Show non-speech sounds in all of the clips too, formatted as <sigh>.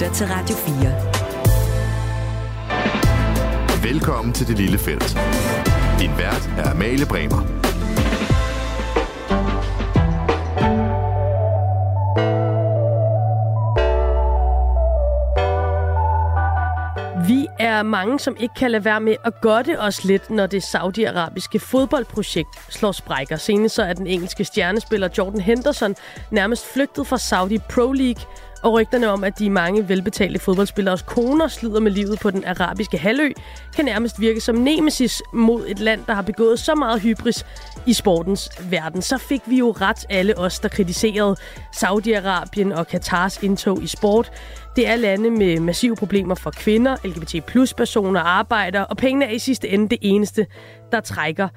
lytter til Radio 4. Velkommen til Det Lille Felt. Din vært er Amalie Bremer. Vi er mange, som ikke kan lade være med at godte os lidt, når det saudiarabiske fodboldprojekt slår sprækker. Senest så er den engelske stjernespiller Jordan Henderson nærmest flygtet fra Saudi Pro League og rygterne om, at de mange velbetalte fodboldspilleres koner slider med livet på den arabiske halvø, kan nærmest virke som nemesis mod et land, der har begået så meget hybris i sportens verden. Så fik vi jo ret alle os, der kritiserede Saudi-Arabien og Katars indtog i sport. Det er lande med massive problemer for kvinder, LGBT plus personer, arbejdere, og pengene er i sidste ende det eneste, der trækker.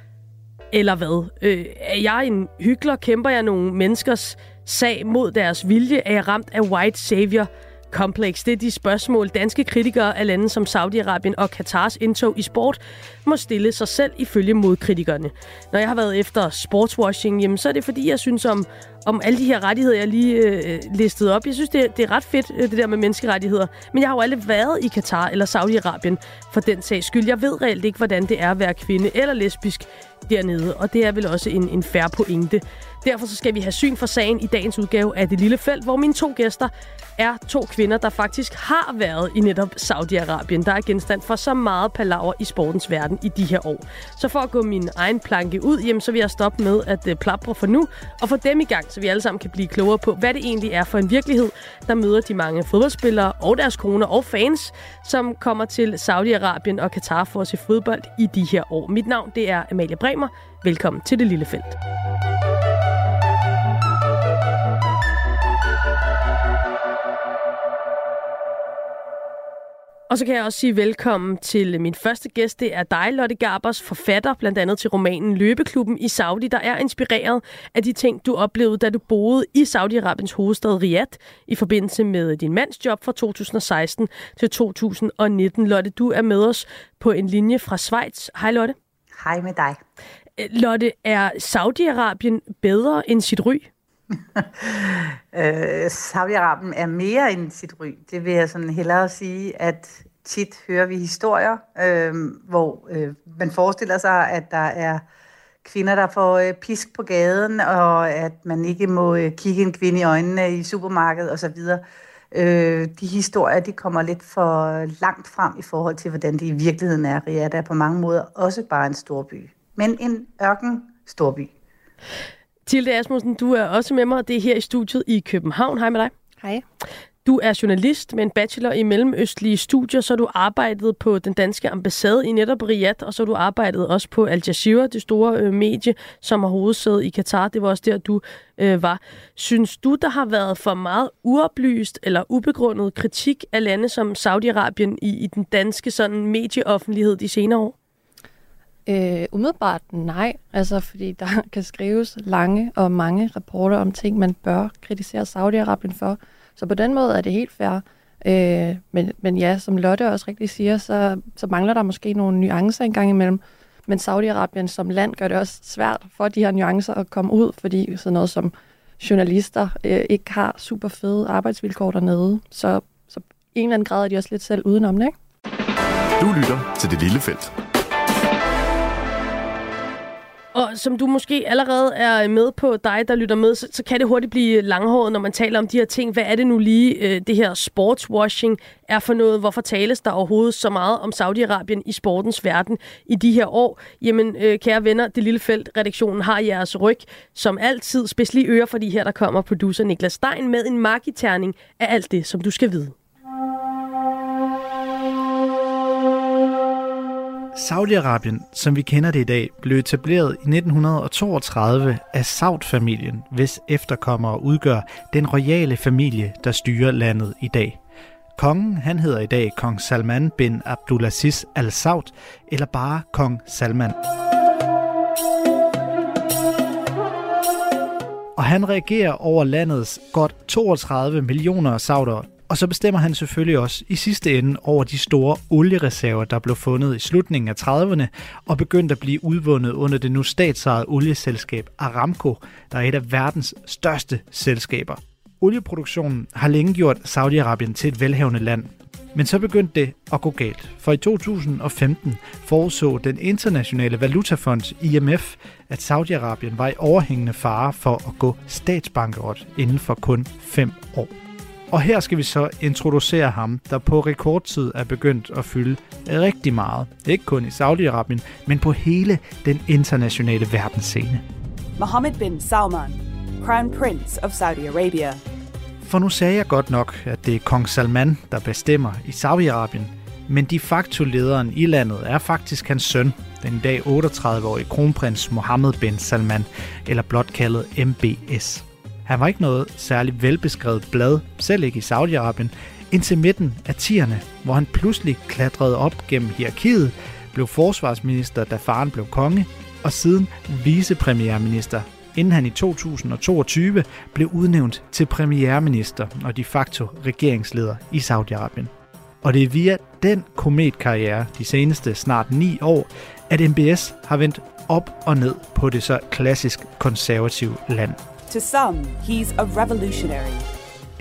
Eller hvad? Øh, er jeg en hyggelig? Kæmper jeg nogle menneskers sag mod deres vilje? Er jeg ramt af white savior complex? Det er de spørgsmål, danske kritikere af lande som Saudi-Arabien og Katars indtog i sport må stille sig selv ifølge modkritikerne. Når jeg har været efter sportswashing, jamen, så er det fordi, jeg synes om, om alle de her rettigheder, jeg lige øh, øh listede op. Jeg synes, det, det er ret fedt, øh, det der med menneskerettigheder. Men jeg har jo aldrig været i Katar eller Saudi-Arabien for den sags skyld. Jeg ved reelt ikke, hvordan det er at være kvinde eller lesbisk dernede, og det er vel også en, en færre pointe. Derfor så skal vi have syn for sagen i dagens udgave af Det Lille Felt, hvor mine to gæster er to kvinder, der faktisk har været i netop Saudi-Arabien. Der er genstand for så meget palaver i sportens verden i de her år. Så for at gå min egen planke ud, jamen, så vil jeg stoppe med at uh, plapre for nu, og få dem i gang, så vi alle sammen kan blive klogere på, hvad det egentlig er for en virkelighed, der møder de mange fodboldspillere og deres koner og fans, som kommer til Saudi-Arabien og Katar for at se fodbold i de her år. Mit navn det er Amalie Bremer. Velkommen til Det Lille Felt. Og så kan jeg også sige velkommen til min første gæst. Det er dig, Lotte Garbers, forfatter, blandt andet til romanen Løbeklubben i Saudi, der er inspireret af de ting, du oplevede, da du boede i Saudi-Arabiens hovedstad Riyadh i forbindelse med din mands job fra 2016 til 2019. Lotte, du er med os på en linje fra Schweiz. Hej Lotte. Hej med dig. Lotte, er Saudi-Arabien bedre end sit ry? <laughs> øh, Saudi-Arabien er mere end sit ry. Det vil jeg sådan hellere sige, at tit hører vi historier, øh, hvor øh, man forestiller sig, at der er kvinder, der får øh, pisk på gaden, og at man ikke må øh, kigge en kvinde i øjnene i supermarkedet osv. Øh, de historier, de kommer lidt for langt frem i forhold til, hvordan det i virkeligheden er. Riyadh er på mange måder også bare en storby, men en ørken storby. Tilde Asmussen, du er også med mig. Det er her i studiet i København. Hej med dig. Hej. Du er journalist med en bachelor i mellemøstlige studier, så du arbejdet på den danske ambassade i netop Riyadh, og så du arbejdet også på Al Jazeera, det store øh, medie, som har hovedsæde i Katar. Det var også der, du øh, var. Synes du, der har været for meget uoplyst eller ubegrundet kritik af lande som Saudi-Arabien i, i den danske sådan medieoffentlighed de senere år? Øh, umiddelbart nej, altså fordi der <laughs> kan skrives lange og mange rapporter om ting, man bør kritisere Saudi-Arabien for. Så på den måde er det helt fair. Øh, men, men ja, som Lotte også rigtig siger, så, så mangler der måske nogle nuancer engang imellem. Men Saudi-Arabien som land gør det også svært for de her nuancer at komme ud, fordi sådan noget som journalister øh, ikke har super fede arbejdsvilkår dernede. Så, så i en eller anden grad er de også lidt selv udenom det, ikke? Du lytter til Det Lille Felt. Og som du måske allerede er med på, dig der lytter med, så, så kan det hurtigt blive langhåret, når man taler om de her ting. Hvad er det nu lige, øh, det her sportswashing er for noget? Hvorfor tales der overhovedet så meget om Saudi-Arabien i sportens verden i de her år? Jamen, øh, kære venner, det lille felt, redaktionen har jeres ryg. Som altid, spids lige ører for de her, der kommer producer Niklas Stein med en markiterning af alt det, som du skal vide. Saudi-Arabien, som vi kender det i dag, blev etableret i 1932 af Saud-familien, hvis efterkommere udgør den royale familie, der styrer landet i dag. Kongen han hedder i dag kong Salman bin Abdulaziz Al Saud, eller bare kong Salman. Og han reagerer over landets godt 32 millioner sauder, og så bestemmer han selvfølgelig også i sidste ende over de store oliereserver, der blev fundet i slutningen af 30'erne og begyndte at blive udvundet under det nu statsejede olieselskab Aramco, der er et af verdens største selskaber. Olieproduktionen har længe gjort Saudi-Arabien til et velhavende land. Men så begyndte det at gå galt, for i 2015 forudså den internationale valutafond IMF, at Saudi-Arabien var i overhængende fare for at gå statsbankerot inden for kun fem år. Og her skal vi så introducere ham, der på rekordtid er begyndt at fylde rigtig meget. Ikke kun i Saudi-Arabien, men på hele den internationale verdensscene. Mohammed bin Salman, Crown Prince of Saudi Arabia. For nu sagde jeg godt nok, at det er kong Salman, der bestemmer i Saudi-Arabien, men de facto lederen i landet er faktisk hans søn, den i dag 38-årige kronprins Mohammed bin Salman, eller blot kaldet MBS. Han var ikke noget særligt velbeskrevet blad, selv ikke i Saudi-Arabien, indtil midten af 10'erne, hvor han pludselig klatrede op gennem hierarkiet, blev forsvarsminister, da faren blev konge, og siden vicepremierminister, inden han i 2022 blev udnævnt til premierminister og de facto regeringsleder i Saudi-Arabien. Og det er via den kometkarriere de seneste snart ni år, at MBS har vendt op og ned på det så klassisk konservative land. To some, he's a revolutionary.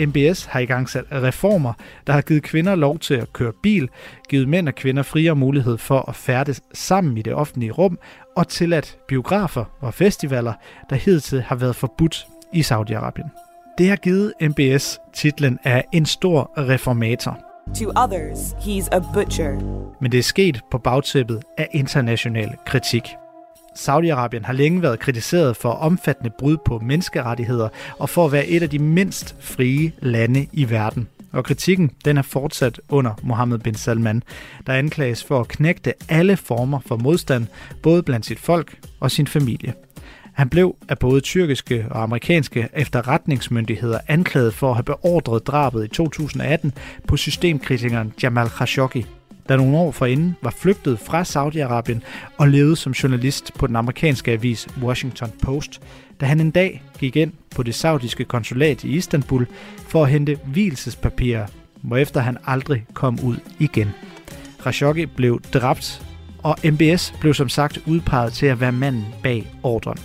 MBS har i gang sat reformer, der har givet kvinder lov til at køre bil, givet mænd og kvinder friere mulighed for at færdes sammen i det offentlige rum, og tilladt biografer og festivaler, der hidtil har været forbudt i Saudi-Arabien. Det har givet MBS titlen af en stor reformator. To others, he's a butcher. Men det er sket på bagtæppet af international kritik. Saudi-Arabien har længe været kritiseret for omfattende brud på menneskerettigheder og for at være et af de mindst frie lande i verden. Og kritikken den er fortsat under Mohammed bin Salman, der anklages for at knægte alle former for modstand, både blandt sit folk og sin familie. Han blev af både tyrkiske og amerikanske efterretningsmyndigheder anklaget for at have beordret drabet i 2018 på systemkritikeren Jamal Khashoggi, der nogle år forinden var flygtet fra Saudi-Arabien og levede som journalist på den amerikanske avis Washington Post, da han en dag gik ind på det saudiske konsulat i Istanbul for at hente hvilesespapirer, hvorefter han aldrig kom ud igen. Khashoggi blev dræbt, og MBS blev som sagt udpeget til at være manden bag ordren.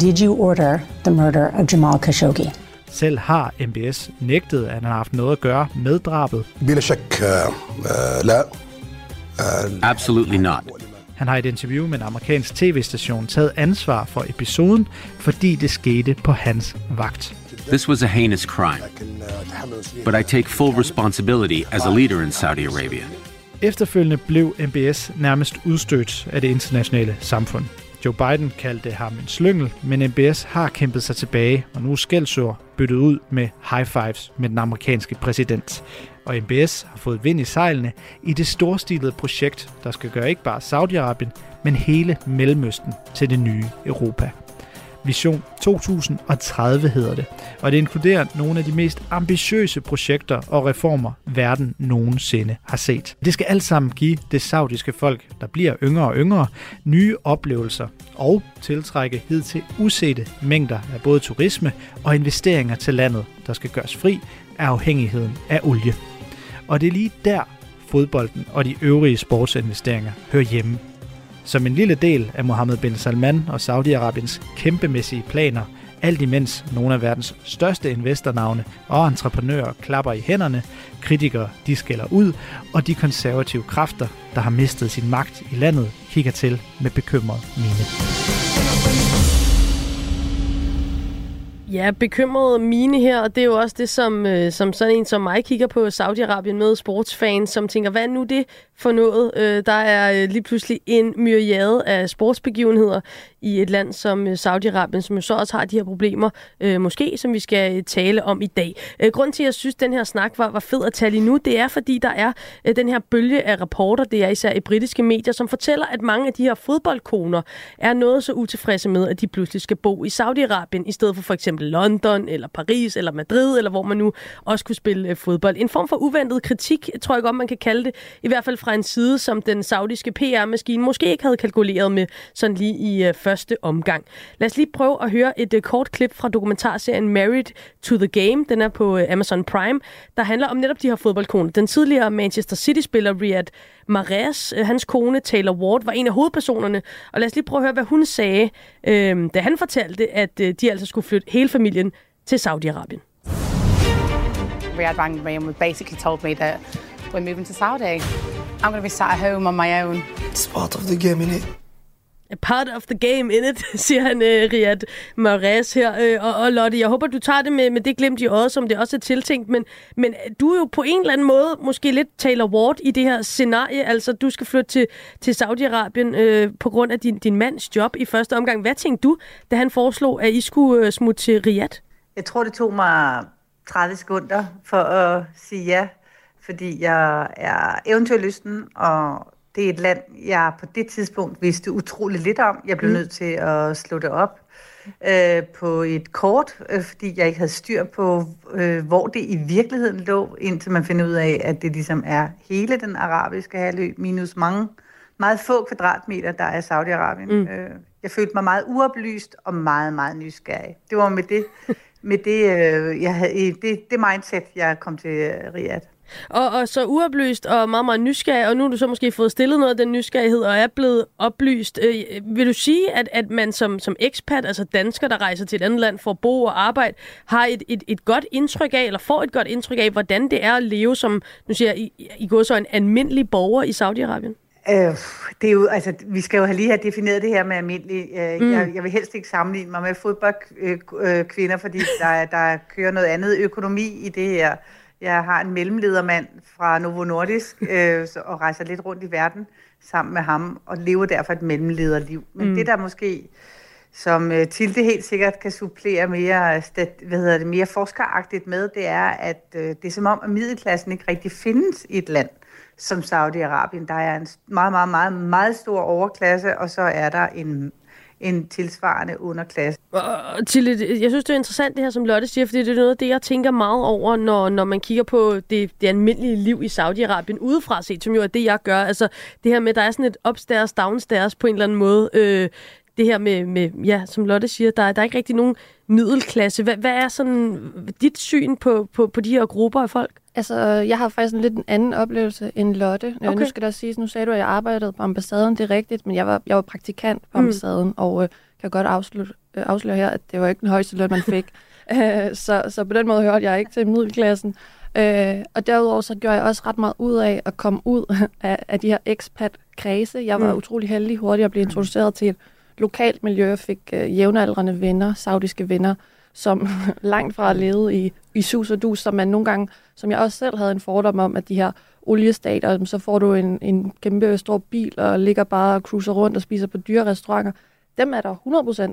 Did you order the murder of Jamal Khashoggi? Selv har MBS nægtet, at han har haft noget at gøre med drabet. بلا شك آه، آه، لا Absolutely not. Han har et interview med en amerikansk tv-station taget ansvar for episoden, fordi det skete på hans vagt. This was a heinous crime, but I take full responsibility as a leader in Saudi Arabia. Efterfølgende blev MBS nærmest udstødt af det internationale samfund. Joe Biden kaldte ham en slyngel, men MBS har kæmpet sig tilbage, og nu er skældsord byttet ud med high fives med den amerikanske præsident. Og MBS har fået vind i sejlene i det storstilede projekt, der skal gøre ikke bare Saudi-Arabien, men hele Mellemøsten til det nye Europa. Vision 2030 hedder det, og det inkluderer nogle af de mest ambitiøse projekter og reformer, verden nogensinde har set. Det skal alt sammen give det saudiske folk, der bliver yngre og yngre, nye oplevelser og tiltrække hidtil usete mængder af både turisme og investeringer til landet, der skal gøres fri af afhængigheden af olie. Og det er lige der, fodbolden og de øvrige sportsinvesteringer hører hjemme. Som en lille del af Mohammed bin Salman og Saudi-Arabiens kæmpemæssige planer, alt imens nogle af verdens største investornavne og entreprenører klapper i hænderne, kritikere de skælder ud, og de konservative kræfter, der har mistet sin magt i landet, kigger til med bekymret mine. Ja, bekymret mine her, og det er jo også det, som, øh, som sådan en som mig kigger på Saudi-Arabien med sportsfans, som tænker, hvad er nu det? For noget? Øh, der er øh, lige pludselig en myriade af sportsbegivenheder i et land som øh, Saudi-Arabien, som jo så også har de her problemer, øh, måske, som vi skal øh, tale om i dag. Øh, grunden til, at jeg synes, at den her snak var, var fed at tale lige nu, det er, fordi der er øh, den her bølge af rapporter, det er især i britiske medier, som fortæller, at mange af de her fodboldkoner er noget så utilfredse med, at de pludselig skal bo i Saudi-Arabien, i stedet for for eksempel London, eller Paris, eller Madrid, eller hvor man nu også kunne spille øh, fodbold. En form for uventet kritik, tror jeg godt, man kan kalde det, i hvert fald fra en side, som den saudiske PR-maskine måske ikke havde kalkuleret med sådan lige i øh, første omgang. Lad os lige prøve at høre et øh, kort klip fra dokumentarserien Married to the Game. Den er på øh, Amazon Prime, der handler om netop de her fodboldkoner. Den tidligere Manchester City-spiller Riyad Mahrez, øh, hans kone Taylor Ward, var en af hovedpersonerne. Og lad os lige prøve at høre, hvad hun sagde, øh, da han fortalte, at øh, de altså skulle flytte hele familien til Saudi-Arabien. Riyad rang me and basically told me that we're moving to Saudi. I'm going to be sat at home on my own. It's part of the game, innit? A part of the game in it, <laughs> siger han uh, Riyad Mahrez her. Uh, og, og Lotte, jeg håber, du tager det med, med det glimt i øjet, som det også er tiltænkt. Men, men du er jo på en eller anden måde måske lidt Taylor Ward i det her scenarie. Altså, du skal flytte til, til Saudi-Arabien uh, på grund af din, din mands job i første omgang. Hvad tænkte du, da han foreslog, at I skulle uh, smutte til Riyadh? Jeg tror, det tog mig 30 sekunder for at sige ja, fordi jeg er eventyrlysten, og det er et land, jeg på det tidspunkt vidste utrolig lidt om. Jeg blev mm. nødt til at slå det op øh, på et kort, øh, fordi jeg ikke havde styr på, øh, hvor det i virkeligheden lå, indtil man finder ud af, at det ligesom er hele den arabiske halvø, minus mange, meget få kvadratmeter, der er Saudi-Arabien. Mm. Øh, jeg følte mig meget uoplyst og meget, meget nysgerrig. Det var med det, med det, øh, jeg havde, det, det mindset, jeg kom til Riyadh. Og, og så uoplyst og meget, meget nysgerrig, og nu har du så måske fået stillet noget af den nysgerrighed, og er blevet oplyst. Øh, vil du sige, at, at man som, som ekspat, altså dansker, der rejser til et andet land for at bo og arbejde, har et, et, et godt indtryk af, eller får et godt indtryk af, hvordan det er at leve som, nu siger jeg, i, i går så en almindelig borger i Saudi-Arabien? Øh, det er jo, altså, vi skal jo lige have defineret det her med almindelig. Øh, mm. jeg, jeg vil helst ikke sammenligne mig med fodboldkvinder, øh, fordi der, der kører noget andet økonomi i det her. Jeg har en mellemledermand fra Novo Nordisk <laughs> øh, og rejser lidt rundt i verden sammen med ham og lever derfor et mellemlederliv. Men mm. det der måske, som uh, Tilde helt sikkert kan supplere mere, stat, hvad hedder det, mere forskeragtigt med, det er, at uh, det er som om, at middelklassen ikke rigtig findes i et land som Saudi-Arabien. Der er en meget, meget, meget, meget stor overklasse, og så er der en en tilsvarende underklasse. Og til, jeg synes, det er interessant det her, som Lotte siger, fordi det er noget af det, jeg tænker meget over, når, når man kigger på det, det almindelige liv i Saudi-Arabien udefra set, som jo er det, jeg gør. Altså det her med, at der er sådan et upstairs, downstairs på en eller anden måde. Øh, det her med, med, ja, som Lotte siger, der, der er ikke rigtig nogen middelklasse. Hvad, hvad er sådan dit syn på, på, på de her grupper af folk? Altså, jeg har faktisk en lidt en anden oplevelse end Lotte. Okay. Nu skal der siges, nu sagde du, at jeg arbejdede på ambassaden, det er rigtigt, men jeg var, jeg var praktikant på mm. ambassaden, mm. og øh, kan godt afsløre, øh, afsløre her, at det var ikke den højeste løn, man fik. <laughs> øh, så, så på den måde hørte jeg ikke til middelklassen. Øh, og derudover så gjorde jeg også ret meget ud af at komme ud <laughs> af, af de her expat-kredse. Jeg var mm. utrolig heldig hurtigt at blive introduceret til et lokalt miljø. Fik øh, jævnaldrende venner, saudiske venner, som <laughs> langt fra levede i, i sus og dus, som man nogle gange, som jeg også selv havde en fordom om, at de her oliestater, så får du en, en kæmpe stor bil og ligger bare og cruiser rundt og spiser på dyre restauranter. Dem er der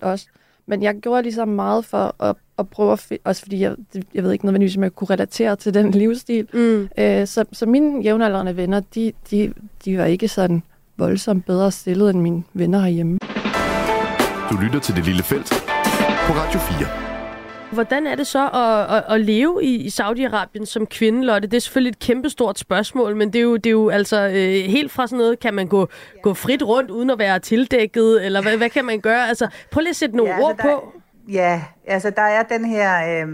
100% også. Men jeg gjorde ligesom meget for at, at prøve at finde, også fordi jeg, jeg ved ikke nødvendigvis, om jeg kunne relatere til den <laughs> livsstil. Mm. Øh, så, så mine jævnaldrende venner, de, de, de var ikke sådan voldsomt bedre stillet end mine venner herhjemme. Du lytter til Det Lille Felt på Radio 4. Hvordan er det så at, at, at leve i, i Saudi-Arabien som kvinde, Lotte? Det er selvfølgelig et kæmpestort spørgsmål, men det er jo, det er jo altså øh, helt fra sådan noget, kan man gå, ja. gå frit rundt uden at være tildækket, eller hvad, hvad kan man gøre? Altså, prøv lige at sætte nogle ja, altså, ord på. Ja, altså der er den her... Øh,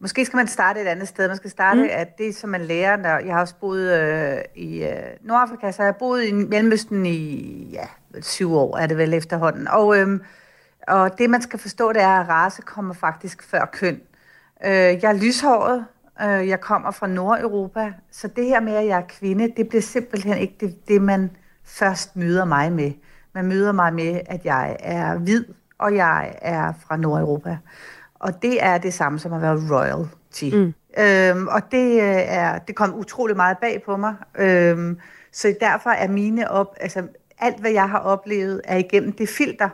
Måske skal man starte et andet sted. Man skal starte mm. at det, som man lærer, når jeg har også boet øh, i øh, Nordafrika, så har jeg boet i Mellemøsten i ja, syv år, er det vel efterhånden. Og, øh, og det, man skal forstå, det er, at race kommer faktisk før køn. Øh, jeg er lyshåret, øh, jeg kommer fra Nordeuropa, så det her med, at jeg er kvinde, det bliver simpelthen ikke det, det, man først møder mig med. Man møder mig med, at jeg er hvid, og jeg er fra Nordeuropa. Og det er det samme som at være royalty. Mm. Øhm, og det, øh, er, det kom utrolig meget bag på mig. Øhm, så derfor er mine op, altså alt hvad jeg har oplevet, er igennem det filter.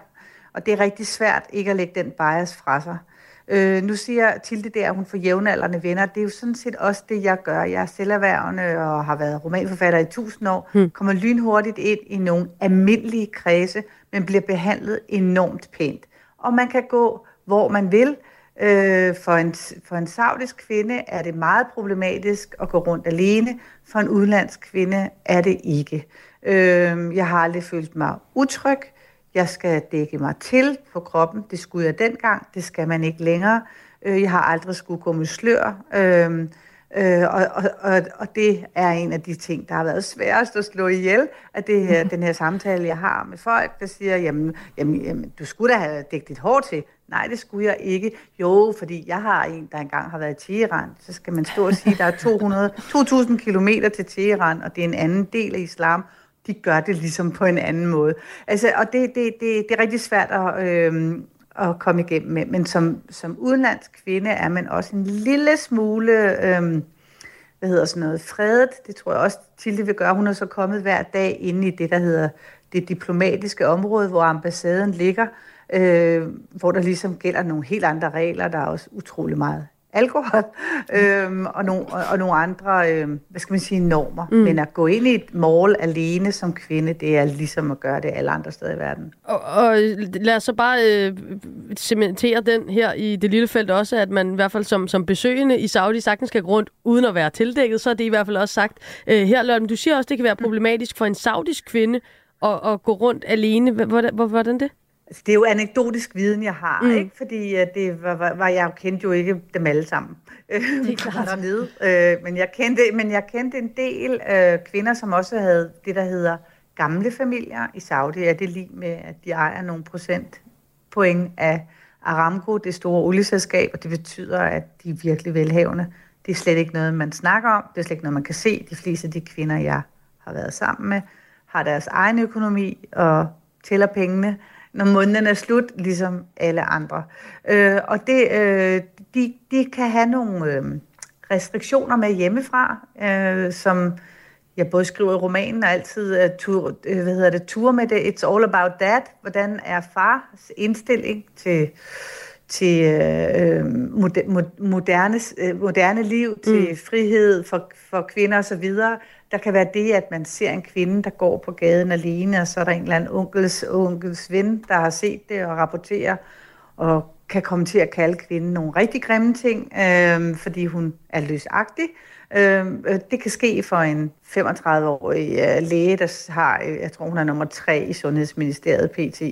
Og det er rigtig svært ikke at lægge den bias fra sig. Øh, nu siger Tilde der, at hun får jævnaldrende venner. Det er jo sådan set også det, jeg gør. Jeg er selverhvervende og har været romanforfatter i tusind år. Hmm. Kommer lynhurtigt ind i nogle almindelige kredse, men bliver behandlet enormt pænt. Og man kan gå, hvor man vil. Øh, for, en, for en saudisk kvinde er det meget problematisk at gå rundt alene. For en udlandsk kvinde er det ikke. Øh, jeg har aldrig følt mig utryg. Jeg skal dække mig til på kroppen. Det skulle jeg dengang. Det skal man ikke længere. Øh, jeg har aldrig skulle gå med slør. Øh, Øh, og, og, og, det er en af de ting, der har været sværest at slå ihjel, at det her, den her samtale, jeg har med folk, der siger, jamen, jamen, jamen du skulle da have dækket dit hår til. Nej, det skulle jeg ikke. Jo, fordi jeg har en, der engang har været i Teheran. Så skal man stå og sige, at der er 200, 2.000 kilometer til Teheran, og det er en anden del af islam. De gør det ligesom på en anden måde. Altså, og det, det, det, det er rigtig svært at, øh, at komme igennem med. Men som, som udenlandsk kvinde er man også en lille smule, Øh, hvad hedder sådan noget, fredet. Det tror jeg også, Tilde vil gøre. Hun er så kommet hver dag inde i det, der hedder det diplomatiske område, hvor ambassaden ligger, øh, hvor der ligesom gælder nogle helt andre regler. Der er også utrolig meget alkohol <laughs> øhm, og, nogle, og, og nogle andre, øhm, hvad skal man sige, normer. Mm. Men at gå ind i et mål alene som kvinde, det er ligesom at gøre det alle andre steder i verden. Og, og lad os så bare øh, cementere den her i det lille felt også, at man i hvert fald som, som besøgende i Saudi sagtens skal gå rundt uden at være tildækket, så er det i hvert fald også sagt. Øh, her, Lørten, du siger også, det kan være problematisk for en saudisk kvinde at, at gå rundt alene. Hvordan, hvordan det? Det er jo anekdotisk viden, jeg har, mm. ikke? fordi det var, var, var, jeg kendte jo ikke dem alle sammen. Det er <laughs> klart. dernede. Uh, men, jeg kendte, men jeg kendte en del uh, kvinder, som også havde det, der hedder gamle familier i Saudi. Er det lige med, at de ejer nogle procentpoint af Aramco, det store olieselskab, og det betyder, at de er virkelig velhavende. Det er slet ikke noget, man snakker om. Det er slet ikke noget, man kan se. De fleste af de kvinder, jeg har været sammen med, har deres egen økonomi og tæller pengene når måneden er slut, ligesom alle andre. Øh, og det, øh, de, de kan have nogle øh, restriktioner med hjemmefra, øh, som jeg både skriver i romanen og altid uh, tur, uh, hvad hedder det, tur med det. It's all about that. Hvordan er fars indstilling til, til øh, moderne, moderne liv, til mm. frihed for, for kvinder osv. Der kan være det, at man ser en kvinde, der går på gaden alene, og så er der en eller anden onkels, onkels ven, der har set det og rapporterer, og kan komme til at kalde kvinden nogle rigtig grimme ting, øh, fordi hun er løsagtig. Øhm, øh, det kan ske for en 35-årig øh, læge, der har, øh, jeg tror hun er nummer tre i Sundhedsministeriet PT.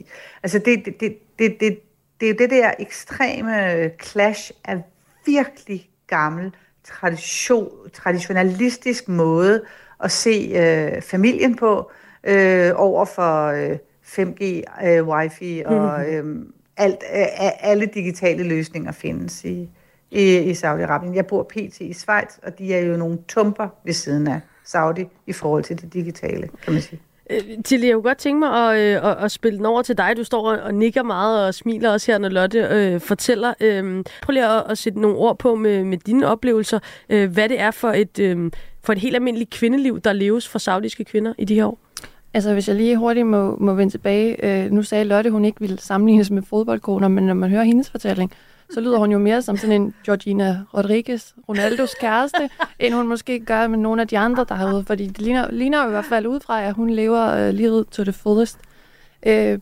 Altså det, det, det, det, det, det er jo det der ekstreme clash af virkelig gammel tradition, traditionalistisk måde at se øh, familien på øh, over for øh, 5G, øh, wifi og øh, alt, øh, alle digitale løsninger findes i, i, i Saudi-Arabien. Jeg bor pt. i Schweiz, og de er jo nogle tumper ved siden af Saudi i forhold til det digitale, kan man sige. Øh, Tilly, jeg kunne godt tænke mig at, øh, at, at spille den over til dig. Du står og nikker meget og smiler også her, når Lotte øh, fortæller. Øh, prøv lige at, at sætte nogle ord på med, med dine oplevelser. Øh, hvad det er for et, øh, for et helt almindeligt kvindeliv, der leves for saudiske kvinder i de her år. Altså, hvis jeg lige hurtigt må, må vende tilbage. Øh, nu sagde Lotte, hun ikke ville sammenlignes med fodboldkoner, men når man hører hendes fortælling, så lyder hun jo mere som sådan en Georgina Rodriguez, Ronaldos kæreste, end hun måske gør med nogle af de andre derude, fordi det ligner, ligner jo i hvert fald ud fra, at hun lever øh, livet to the fullest. Øh,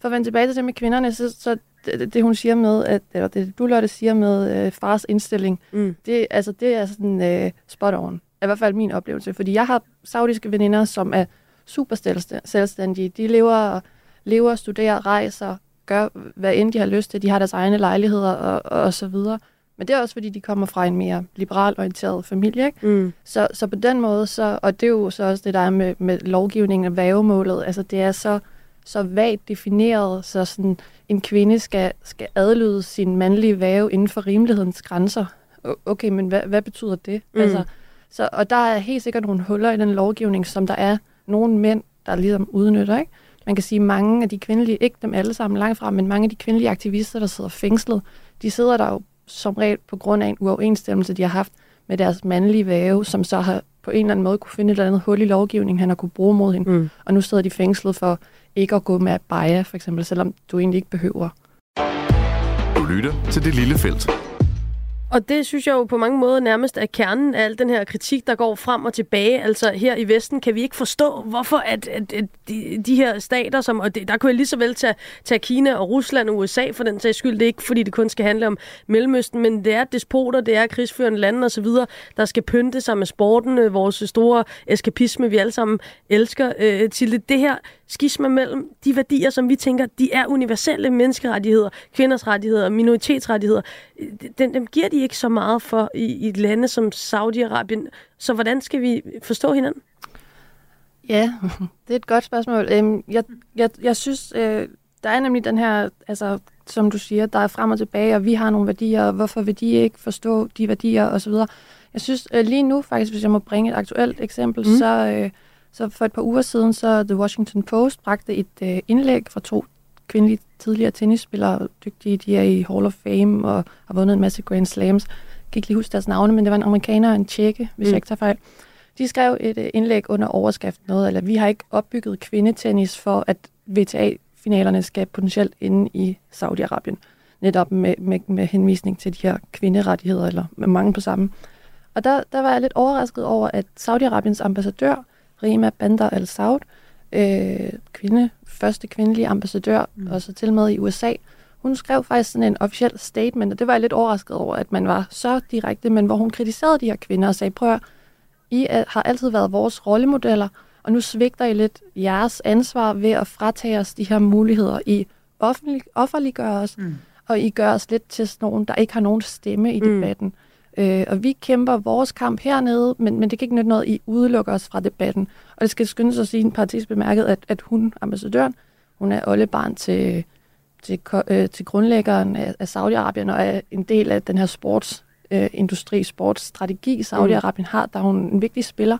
for at vende tilbage til det med kvinderne, så, så det, det, hun siger med, at, eller det du, Lotte, siger med øh, fars indstilling, mm. det, altså, det er sådan øh, spot on. I hvert fald min oplevelse, fordi jeg har saudiske veninder, som er super selvstændige. De lever, lever, studerer, rejser, gør, hvad end de har lyst til. De har deres egne lejligheder og, og så videre. Men det er også, fordi de kommer fra en mere liberal orienteret familie. Ikke? Mm. Så, så på den måde, så, og det er jo så også det, der er med, med lovgivningen og vævemålet, altså det er så, så vagt defineret, så sådan, en kvinde skal, skal adlyde sin mandlige væve inden for rimelighedens grænser. Okay, men hvad, hvad betyder det? Mm. Altså, så, og der er helt sikkert nogle huller i den lovgivning, som der er nogle mænd, der ligesom udnytter. Ikke? Man kan sige, at mange af de kvindelige, ikke dem alle sammen langt fra, men mange af de kvindelige aktivister, der sidder fængslet, de sidder der jo som regel på grund af en uoverensstemmelse, de har haft med deres mandlige væve, som så har på en eller anden måde kunne finde et eller andet hul i lovgivningen, han har kunne bruge mod hende. Mm. Og nu sidder de fængslet for ikke at gå med baja, for eksempel, selvom du egentlig ikke behøver. Du lytter til Det Lille Felt. Og det synes jeg jo på mange måder nærmest er kernen af al den her kritik, der går frem og tilbage. Altså her i Vesten kan vi ikke forstå, hvorfor at, at, at de, de her stater, som, og det, der kunne jeg lige så vel tage, tage Kina og Rusland og USA for den sags skyld. Det er ikke fordi, det kun skal handle om Mellemøsten, men det er despoter, det er krigsførende lande osv., der skal pynte sig med sporten, øh, vores store eskapisme, vi alle sammen elsker øh, til. Det her skisma mellem de værdier, som vi tænker, de er universelle menneskerettigheder, kvinders rettigheder, minoritetsrettigheder. Den, dem giver de ikke så meget for i, i et lande som Saudi-Arabien. Så hvordan skal vi forstå hinanden? Ja, <laughs> det er et godt spørgsmål. Øhm, jeg, jeg, jeg synes, øh, der er nemlig den her, altså, som du siger, der er frem og tilbage, og vi har nogle værdier, og hvorfor vil de ikke forstå de værdier osv. Jeg synes øh, lige nu faktisk, hvis jeg må bringe et aktuelt eksempel, mm. så, øh, så for et par uger siden, så The Washington Post bragte et øh, indlæg fra to kvindelige tidligere tennisspillere, dygtige, de er i Hall of Fame og har vundet en masse Grand Slams. Jeg kan ikke lige huske deres navne, men det var en amerikaner og en tjekke, hvis mm. jeg ikke tager fejl. De skrev et øh, indlæg under overskriften noget, eller vi har ikke opbygget kvindetennis for, at VTA-finalerne skal potentielt inde i Saudi-Arabien. Netop med, med, med henvisning til de her kvinderettigheder, eller med mange på samme. Og der, der var jeg lidt overrasket over, at Saudi-Arabiens ambassadør, Rima Bandar al-Saud, øh, kvinde, første kvindelige ambassadør, mm. og så til med i USA, hun skrev faktisk sådan en officiel statement, og det var jeg lidt overrasket over, at man var så direkte, men hvor hun kritiserede de her kvinder og sagde, prøv at i har altid været vores rollemodeller, og nu svigter I lidt jeres ansvar ved at fratage os de her muligheder. I offentlig, offerliggør os, mm. og I gør os lidt til sådan nogen, der ikke har nogen stemme i mm. Øh, og vi kæmper vores kamp hernede, men, men det kan ikke nytte noget, I udelukker os fra debatten. Og det skal skyndes at sige en partis bemærket, at, at hun, ambassadøren, hun er oldebarn til, til, øh, til grundlæggeren af, af Saudi-Arabien og er en del af den her sports øh, industri, sportsstrategi, Saudi-Arabien har. Der er hun en vigtig spiller.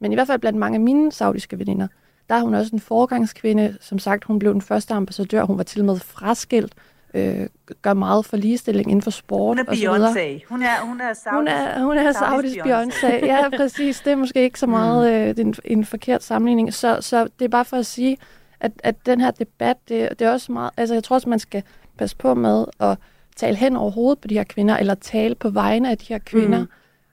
Men i hvert fald blandt mange af mine saudiske veninder, der er hun også en forgangskvinde. Som sagt, hun blev den første ambassadør. Hun var til og med fraskilt. Øh, gør meget for ligestilling inden for sport Hun er Beyoncé. Hun er, hun er Saudis, hun er, hun er Saudis Beyoncé. Ja, præcis. Det er måske ikke så meget mm. øh, en, en forkert sammenligning. Så, så det er bare for at sige, at, at den her debat, det, det er også meget... Altså, jeg tror også, man skal passe på med at tale hen over hovedet på de her kvinder, eller tale på vegne af de her kvinder. Mm.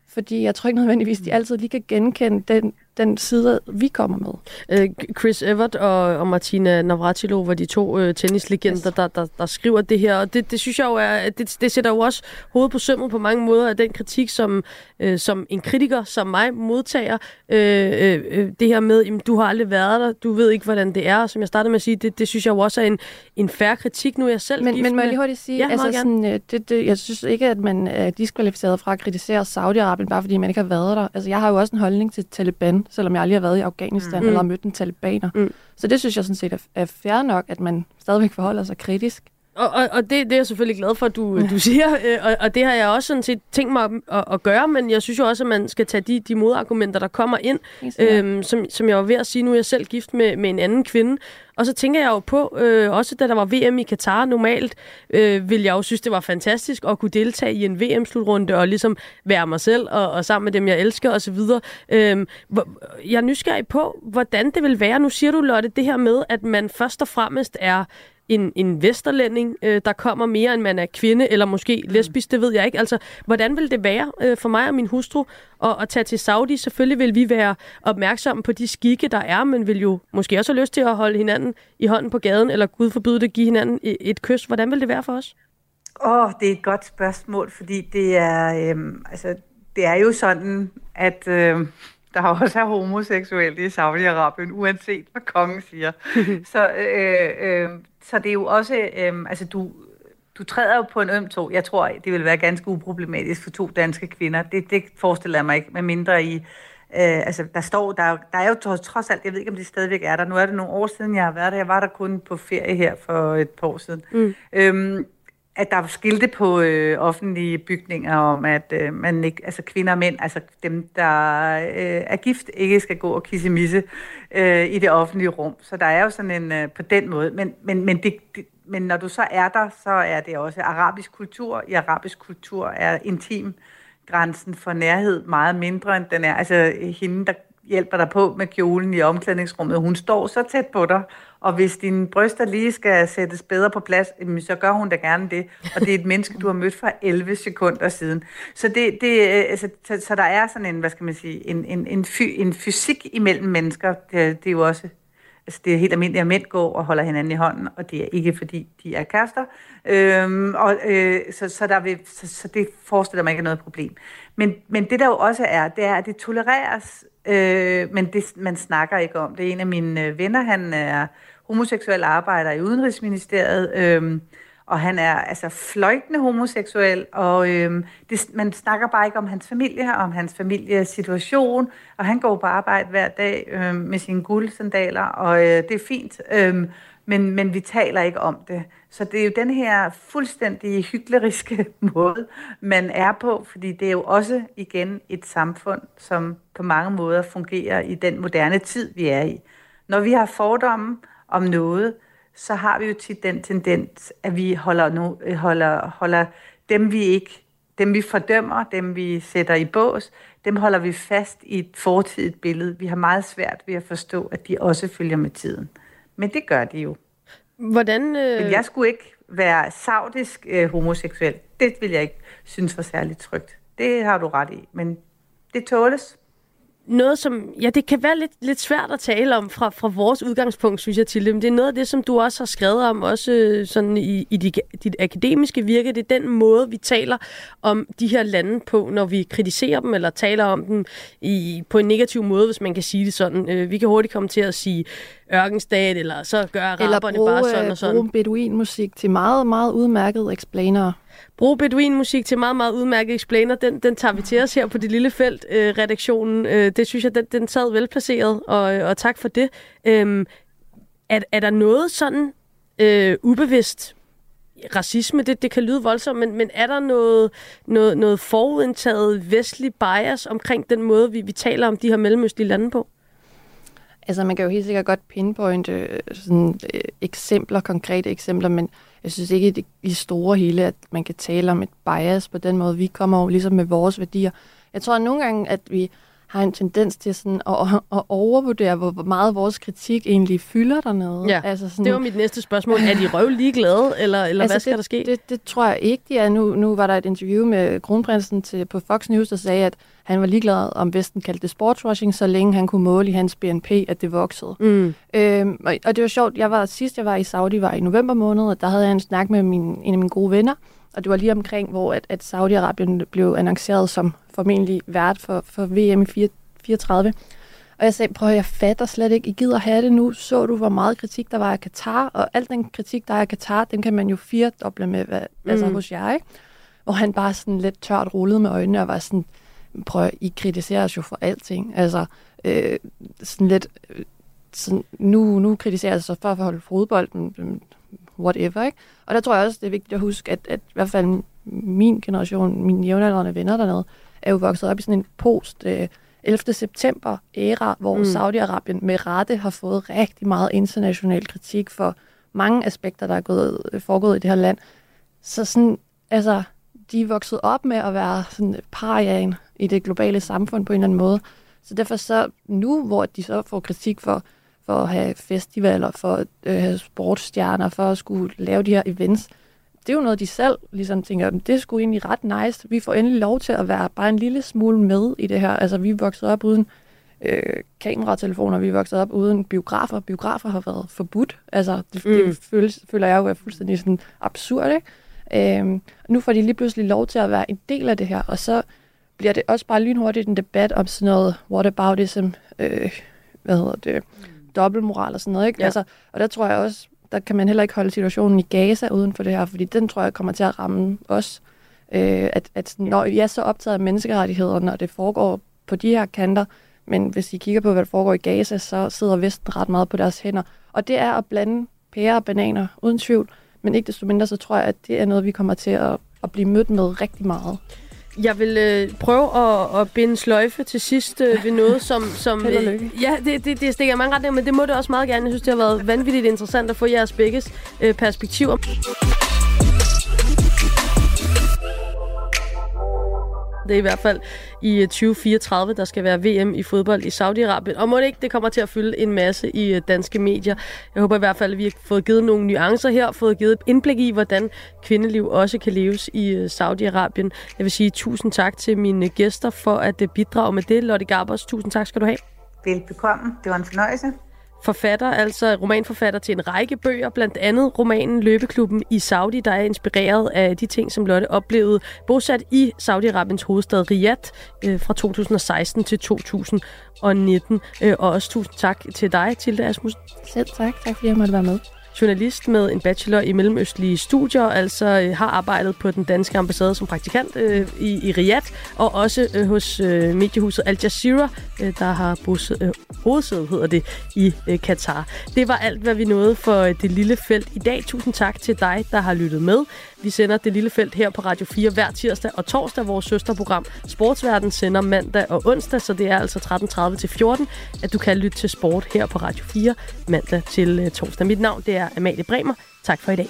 Fordi jeg tror ikke nødvendigvis, de altid lige kan genkende den, den side, vi kommer med. Øh, Chris Evert og, og Martina Navratilova var de to øh, tennislegender, yes. der, der, der skriver det her. Og det, det synes jeg jo er, det, det sætter jo også hovedet på sømmet på mange måder af den kritik, som, øh, som en kritiker som mig modtager. Øh, øh, øh, det her med, jamen, du har aldrig været der, du ved ikke, hvordan det er. Som jeg startede med at sige, det, det synes jeg jo også er en, en færre kritik. Nu er jeg selv Men, men må jeg lige hurtigt sige, ja, altså, sådan, det, det, jeg synes ikke, at man er diskvalificeret fra at kritisere Saudi-Arabien, bare fordi man ikke har været der. Altså, jeg har jo også en holdning til Taliban, selvom jeg aldrig har været i Afghanistan mm. eller har mødt en talibaner. Mm. Så det synes jeg sådan set er, er fair nok, at man stadigvæk forholder sig kritisk. Og, og, og det, det er jeg selvfølgelig glad for, at du, ja. du siger, øh, og, og det har jeg også sådan set tænkt mig at, at, at gøre, men jeg synes jo også, at man skal tage de, de modargumenter, der kommer ind. Øhm, som, som jeg var ved at sige, nu er jeg selv gift med, med en anden kvinde, og så tænker jeg jo på, øh, også da der var VM i Katar normalt, øh, ville jeg jo synes, det var fantastisk at kunne deltage i en VM-slutrunde og ligesom være mig selv og, og sammen med dem, jeg elsker osv. Øh, jeg er nysgerrig på, hvordan det vil være. Nu siger du, Lotte, det her med, at man først og fremmest er en, en vesterlænding, øh, der kommer mere, end man er kvinde, eller måske mm. lesbisk, det ved jeg ikke. Altså, hvordan vil det være øh, for mig og min hustru at, at tage til Saudi? Selvfølgelig vil vi være opmærksomme på de skikke, der er, men vil jo måske også have lyst til at holde hinanden i hånden på gaden, eller Gud forbyde det, give hinanden et, et kys. Hvordan vil det være for os? Åh, oh, det er et godt spørgsmål, fordi det er, øh, altså, det er jo sådan, at... Øh, der også er homoseksuelle i Saudi-Arabien, uanset hvad kongen siger. <laughs> så, øh, øh, så det er jo også, øh, altså du, du træder jo på en øm tog. Jeg tror, det vil være ganske uproblematisk for to danske kvinder. Det, det forestiller jeg mig ikke, med mindre i, øh, altså der står, der, der er jo trods alt, jeg ved ikke, om det stadigvæk er der. Nu er det nogle år siden, jeg har været der. Jeg var der kun på ferie her for et par år siden. Mm. Øhm, at der er skilte på øh, offentlige bygninger om, at øh, man ikke, altså kvinder og mænd, altså dem, der øh, er gift, ikke skal gå og kisse misse øh, i det offentlige rum. Så der er jo sådan en, øh, på den måde. Men, men, men, det, det, men når du så er der, så er det også arabisk kultur. I arabisk kultur er intim grænsen for nærhed meget mindre, end den er. Altså hende, der hjælper dig på med kjolen i omklædningsrummet, hun står så tæt på dig, og hvis dine bryster lige skal sættes bedre på plads, så gør hun da gerne det. Og det er et menneske, du har mødt for 11 sekunder siden. Så, det, det, øh, altså, så, så der er sådan en, hvad skal man sige, en, en, en, fy, en fysik imellem mennesker. Det, det er jo også Altså, det er helt almindeligt, at mænd går og holder hinanden i hånden, og det er ikke, fordi de er kærester. Øhm, og, øh, så, så, der vil, så, så det forestiller mig ikke er noget problem. Men, men det, der jo også er, det er, at det tolereres øh, men det, man snakker ikke om det. En af mine øh, venner, han er homoseksuel arbejder i Udenrigsministeriet, øh, og han er altså fløjtende homoseksuel, og øh, det, man snakker bare ikke om hans familie, om hans familiesituation, og han går på arbejde hver dag øh, med sine guldsandaler, og øh, det er fint, øh, men, men vi taler ikke om det. Så det er jo den her fuldstændig hykleriske <laughs> måde, man er på, fordi det er jo også igen et samfund, som på mange måder fungerer i den moderne tid, vi er i. Når vi har fordomme om noget, så har vi jo tit den tendens, at vi holder, nu, holder, holder dem, vi ikke dem vi fordømmer, dem vi sætter i bås, dem holder vi fast i et fortidigt billede. Vi har meget svært ved at forstå, at de også følger med tiden. Men det gør de jo. Hvordan... Øh... Men jeg skulle ikke være saudisk øh, homoseksuel. Det vil jeg ikke synes var særligt trygt. Det har du ret i. Men det tåles noget, som ja, det kan være lidt, lidt svært at tale om fra, fra vores udgangspunkt, synes jeg til dem. Det er noget af det, som du også har skrevet om, også øh, sådan i, i dit, dit akademiske virke. Det er den måde, vi taler om de her lande på, når vi kritiserer dem, eller taler om dem i, på en negativ måde, hvis man kan sige det sådan. Øh, vi kan hurtigt komme til at sige ørkenstat, eller så gør araberne bare sådan og sådan. Eller bruge beduinmusik til meget, meget udmærket explainer bruge beduinmusik til meget, meget udmærket explainer. Den, den tager vi til os her på det lille felt, øh, redaktionen. Øh, det synes jeg, den, den sad velplaceret, og, øh, og tak for det. Øh, er, er der noget sådan øh, ubevidst racisme, det, det kan lyde voldsomt, men, men er der noget, noget, noget forudindtaget vestlig bias omkring den måde, vi, vi taler om de her mellemøstlige lande på? Altså, man kan jo helt sikkert godt pinpointe øh, sådan, øh, eksempler, konkrete eksempler, men jeg synes ikke i det store hele, at man kan tale om et bias på den måde. Vi kommer jo ligesom med vores værdier. Jeg tror at nogle gange, at vi har en tendens til sådan at, at overvurdere, hvor meget vores kritik egentlig fylder dernede. Ja, altså sådan, det var mit næste spørgsmål. Er de røv ligeglade, eller, eller altså hvad skal det, der ske? Det, det tror jeg ikke, de er. Nu, nu var der et interview med kronprinsen til, på Fox News, der sagde, at han var ligeglad om Vesten kaldte det sportswashing, så længe han kunne måle i hans BNP, at det voksede. Mm. Øhm, og, og det var sjovt, jeg var sidst jeg var i Saudi, var i november måned, og der havde jeg en snak med min, en af mine gode venner, og det var lige omkring, hvor at, at Saudi-Arabien blev annonceret som formentlig vært for, for VM i 4, 34. Og jeg sagde, prøv jeg fatter slet ikke, I gider have det nu. Så du, hvor meget kritik der var af Katar, og al den kritik, der er af Katar, den kan man jo firedoble med, hvad, mm. altså hos jer, ikke? Hvor han bare sådan lidt tørt rullede med øjnene og var sådan, prøv I kritiserer os jo for alting. Altså, øh, sådan lidt, øh, sådan, nu, nu kritiserer jeg så for at holde fodbold, whatever, ikke? Og der tror jeg også, det er vigtigt at huske, at, at i hvert fald min generation, mine jævnaldrende venner dernede, er jo vokset op i sådan en post øh, 11. september æra, hvor mm. Saudi-Arabien med rette har fået rigtig meget international kritik for mange aspekter, der er gået, foregået i det her land. Så sådan, altså, de er vokset op med at være sådan pariaen i det globale samfund på en eller anden måde. Så derfor så nu, hvor de så får kritik for, for at have festivaler, for at øh, have sportsstjerner, for at skulle lave de her events, det er jo noget, de selv ligesom tænker, det er sgu egentlig ret nice. Vi får endelig lov til at være bare en lille smule med i det her. Altså, vi er vokset op uden øh, kameratelefoner, vi er vokset op uden biografer. Biografer har været forbudt. Altså, det, mm. det føles, føler jeg jo er fuldstændig sådan absurd, ikke? Øhm, nu får de lige pludselig lov til at være en del af det her, og så bliver det også bare lynhurtigt en debat om sådan noget whataboutism, øh, hvad hedder det, dobbeltmoral og sådan noget, ikke? Ja. Altså, og der tror jeg også, der kan man heller ikke holde situationen i Gaza uden for det her, fordi den tror jeg kommer til at ramme os. Øh, at, at når jeg er så optaget af menneskerettigheder, når det foregår på de her kanter, men hvis I kigger på, hvad der foregår i Gaza, så sidder Vesten ret meget på deres hænder. Og det er at blande pære og bananer, uden tvivl. Men ikke desto mindre, så tror jeg, at det er noget, vi kommer til at, at blive mødt med rigtig meget. Jeg vil øh, prøve at, at binde sløjfe til sidst øh, ved noget, som... som øh, ja, det, det, det stikker mange retninger, men det må det også meget gerne. Jeg synes, det har været vanvittigt interessant at få jeres begges øh, perspektiver. Det er i hvert fald i øh, 2034, der skal være VM i fodbold i Saudi-Arabien. Og må det ikke, det kommer til at fylde en masse i øh, danske medier. Jeg håber i hvert fald, at vi har fået givet nogle nuancer her, fået givet indblik i, hvordan kvindeliv også kan leves i øh, Saudi-Arabien. Jeg vil sige tusind tak til mine gæster for at bidrage med det. Lotte Garbers, tusind tak skal du have. Velbekomme. Det var en fornøjelse forfatter, altså romanforfatter til en række bøger, blandt andet romanen Løbeklubben i Saudi, der er inspireret af de ting, som Lotte oplevede bosat i Saudi-Arabiens hovedstad Riyadh øh, fra 2016 til 2019. Øh, og også tusind tak til dig, Tilde Asmussen. Selv tak. Tak fordi jeg måtte være med journalist med en bachelor i mellemøstlige studier, altså øh, har arbejdet på den danske ambassade som praktikant øh, i, i Riyadh, og også øh, hos øh, mediehuset Al Jazeera, øh, der har bosset, øh, hovedsædet, hedder det, i øh, Katar. Det var alt, hvad vi nåede for øh, det lille felt i dag. Tusind tak til dig, der har lyttet med. Vi sender det lille felt her på Radio 4 hver tirsdag og torsdag. Vores søsterprogram Sportsverden sender mandag og onsdag, så det er altså 13.30 til 14, at du kan lytte til sport her på Radio 4 mandag til øh, torsdag. Mit navn det er Amalie Bremer. Tak for i dag.